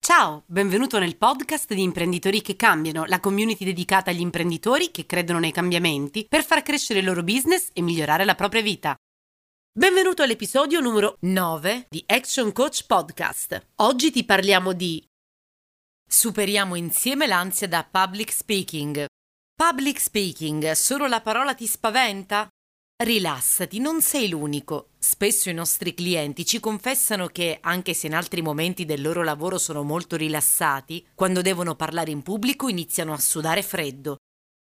Ciao, benvenuto nel podcast di Imprenditori che cambiano, la community dedicata agli imprenditori che credono nei cambiamenti per far crescere il loro business e migliorare la propria vita. Benvenuto all'episodio numero 9 di Action Coach Podcast. Oggi ti parliamo di Superiamo insieme l'ansia da public speaking. Public speaking, solo la parola ti spaventa? Rilassati, non sei l'unico. Spesso i nostri clienti ci confessano che, anche se in altri momenti del loro lavoro sono molto rilassati, quando devono parlare in pubblico iniziano a sudare freddo.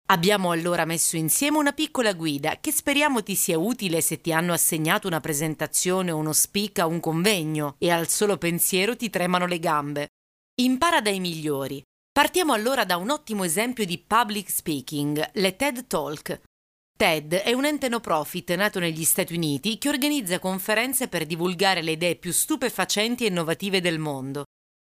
Abbiamo allora messo insieme una piccola guida che speriamo ti sia utile se ti hanno assegnato una presentazione o uno speak un convegno e al solo pensiero ti tremano le gambe. Impara dai migliori. Partiamo allora da un ottimo esempio di public speaking, le TED Talk, TED è un ente no profit nato negli Stati Uniti che organizza conferenze per divulgare le idee più stupefacenti e innovative del mondo.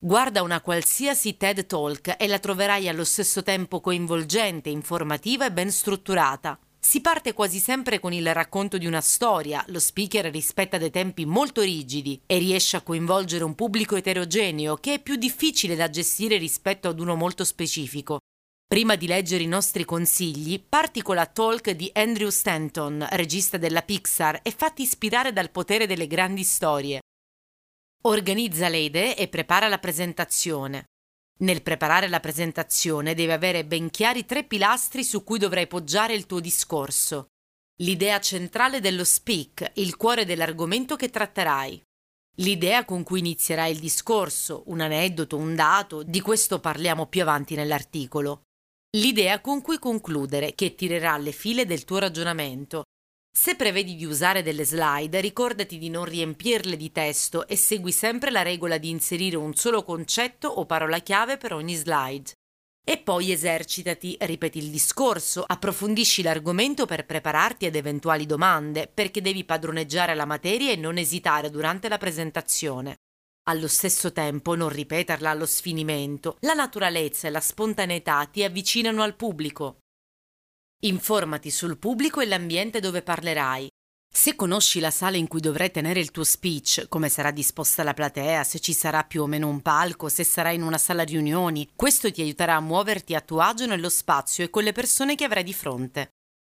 Guarda una qualsiasi TED Talk e la troverai allo stesso tempo coinvolgente, informativa e ben strutturata. Si parte quasi sempre con il racconto di una storia, lo speaker rispetta dei tempi molto rigidi e riesce a coinvolgere un pubblico eterogeneo che è più difficile da gestire rispetto ad uno molto specifico. Prima di leggere i nostri consigli, parti con la talk di Andrew Stanton, regista della Pixar, e fatti ispirare dal potere delle grandi storie. Organizza le idee e prepara la presentazione. Nel preparare la presentazione devi avere ben chiari tre pilastri su cui dovrai poggiare il tuo discorso. L'idea centrale dello speak, il cuore dell'argomento che tratterai. L'idea con cui inizierai il discorso, un aneddoto, un dato, di questo parliamo più avanti nell'articolo. L'idea con cui concludere, che tirerà le file del tuo ragionamento. Se prevedi di usare delle slide, ricordati di non riempirle di testo e segui sempre la regola di inserire un solo concetto o parola chiave per ogni slide. E poi esercitati, ripeti il discorso, approfondisci l'argomento per prepararti ad eventuali domande, perché devi padroneggiare la materia e non esitare durante la presentazione. Allo stesso tempo non ripeterla allo sfinimento. La naturalezza e la spontaneità ti avvicinano al pubblico. Informati sul pubblico e l'ambiente dove parlerai. Se conosci la sala in cui dovrai tenere il tuo speech, come sarà disposta la platea, se ci sarà più o meno un palco, se sarai in una sala riunioni, questo ti aiuterà a muoverti a tuo agio nello spazio e con le persone che avrai di fronte.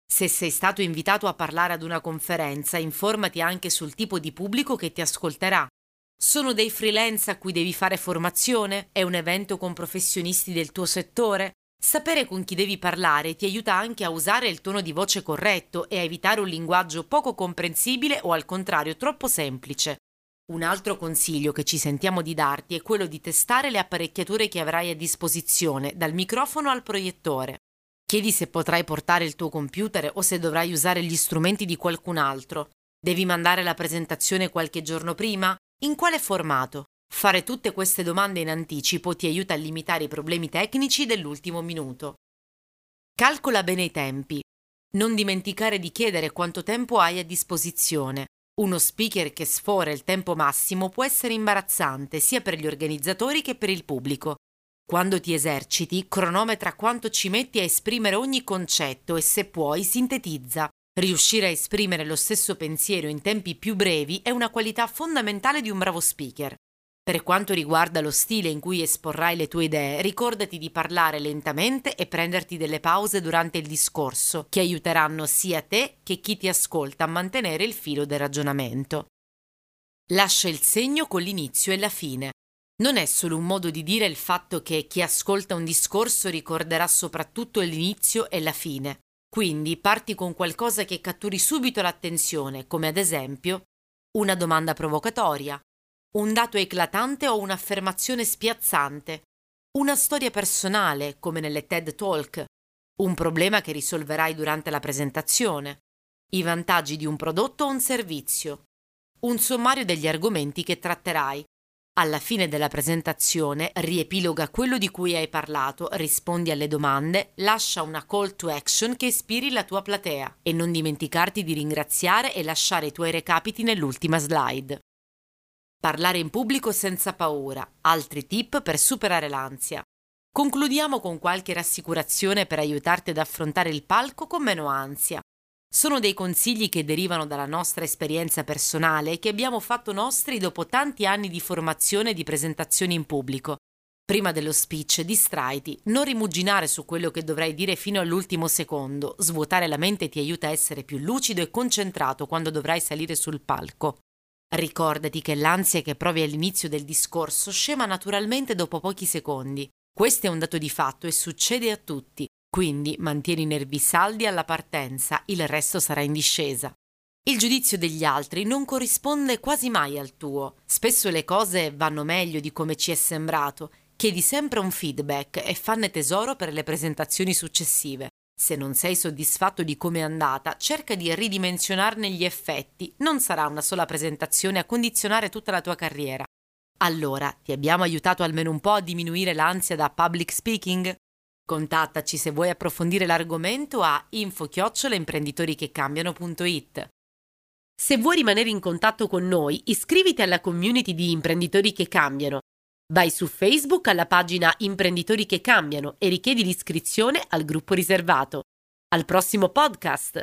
Se sei stato invitato a parlare ad una conferenza, informati anche sul tipo di pubblico che ti ascolterà. Sono dei freelance a cui devi fare formazione? È un evento con professionisti del tuo settore? Sapere con chi devi parlare ti aiuta anche a usare il tono di voce corretto e a evitare un linguaggio poco comprensibile o al contrario troppo semplice. Un altro consiglio che ci sentiamo di darti è quello di testare le apparecchiature che avrai a disposizione, dal microfono al proiettore. Chiedi se potrai portare il tuo computer o se dovrai usare gli strumenti di qualcun altro. Devi mandare la presentazione qualche giorno prima? In quale formato? Fare tutte queste domande in anticipo ti aiuta a limitare i problemi tecnici dell'ultimo minuto. Calcola bene i tempi. Non dimenticare di chiedere quanto tempo hai a disposizione. Uno speaker che sfora il tempo massimo può essere imbarazzante sia per gli organizzatori che per il pubblico. Quando ti eserciti, cronometra quanto ci metti a esprimere ogni concetto e se puoi sintetizza. Riuscire a esprimere lo stesso pensiero in tempi più brevi è una qualità fondamentale di un bravo speaker. Per quanto riguarda lo stile in cui esporrai le tue idee, ricordati di parlare lentamente e prenderti delle pause durante il discorso, che aiuteranno sia te che chi ti ascolta a mantenere il filo del ragionamento. Lascia il segno con l'inizio e la fine. Non è solo un modo di dire il fatto che chi ascolta un discorso ricorderà soprattutto l'inizio e la fine. Quindi parti con qualcosa che catturi subito l'attenzione, come ad esempio una domanda provocatoria, un dato eclatante o un'affermazione spiazzante, una storia personale, come nelle TED Talk, un problema che risolverai durante la presentazione, i vantaggi di un prodotto o un servizio, un sommario degli argomenti che tratterai, alla fine della presentazione riepiloga quello di cui hai parlato, rispondi alle domande, lascia una call to action che ispiri la tua platea. E non dimenticarti di ringraziare e lasciare i tuoi recapiti nell'ultima slide. Parlare in pubblico senza paura, altri tip per superare l'ansia. Concludiamo con qualche rassicurazione per aiutarti ad affrontare il palco con meno ansia. Sono dei consigli che derivano dalla nostra esperienza personale e che abbiamo fatto nostri dopo tanti anni di formazione e di presentazioni in pubblico. Prima dello speech, distraiti, non rimuginare su quello che dovrai dire fino all'ultimo secondo. Svuotare la mente ti aiuta a essere più lucido e concentrato quando dovrai salire sul palco. Ricordati che l'ansia che provi all'inizio del discorso scema naturalmente dopo pochi secondi. Questo è un dato di fatto e succede a tutti, quindi mantieni i nervi saldi alla partenza, il resto sarà in discesa. Il giudizio degli altri non corrisponde quasi mai al tuo. Spesso le cose vanno meglio di come ci è sembrato. Chiedi sempre un feedback e fanne tesoro per le presentazioni successive. Se non sei soddisfatto di come è andata, cerca di ridimensionarne gli effetti. Non sarà una sola presentazione a condizionare tutta la tua carriera. Allora, ti abbiamo aiutato almeno un po' a diminuire l'ansia da public speaking? Contattaci se vuoi approfondire l'argomento a info-imprenditorichetcambiano.it. Se vuoi rimanere in contatto con noi, iscriviti alla community di Imprenditori che Cambiano. Vai su Facebook alla pagina Imprenditori che Cambiano e richiedi l'iscrizione al gruppo riservato. Al prossimo podcast!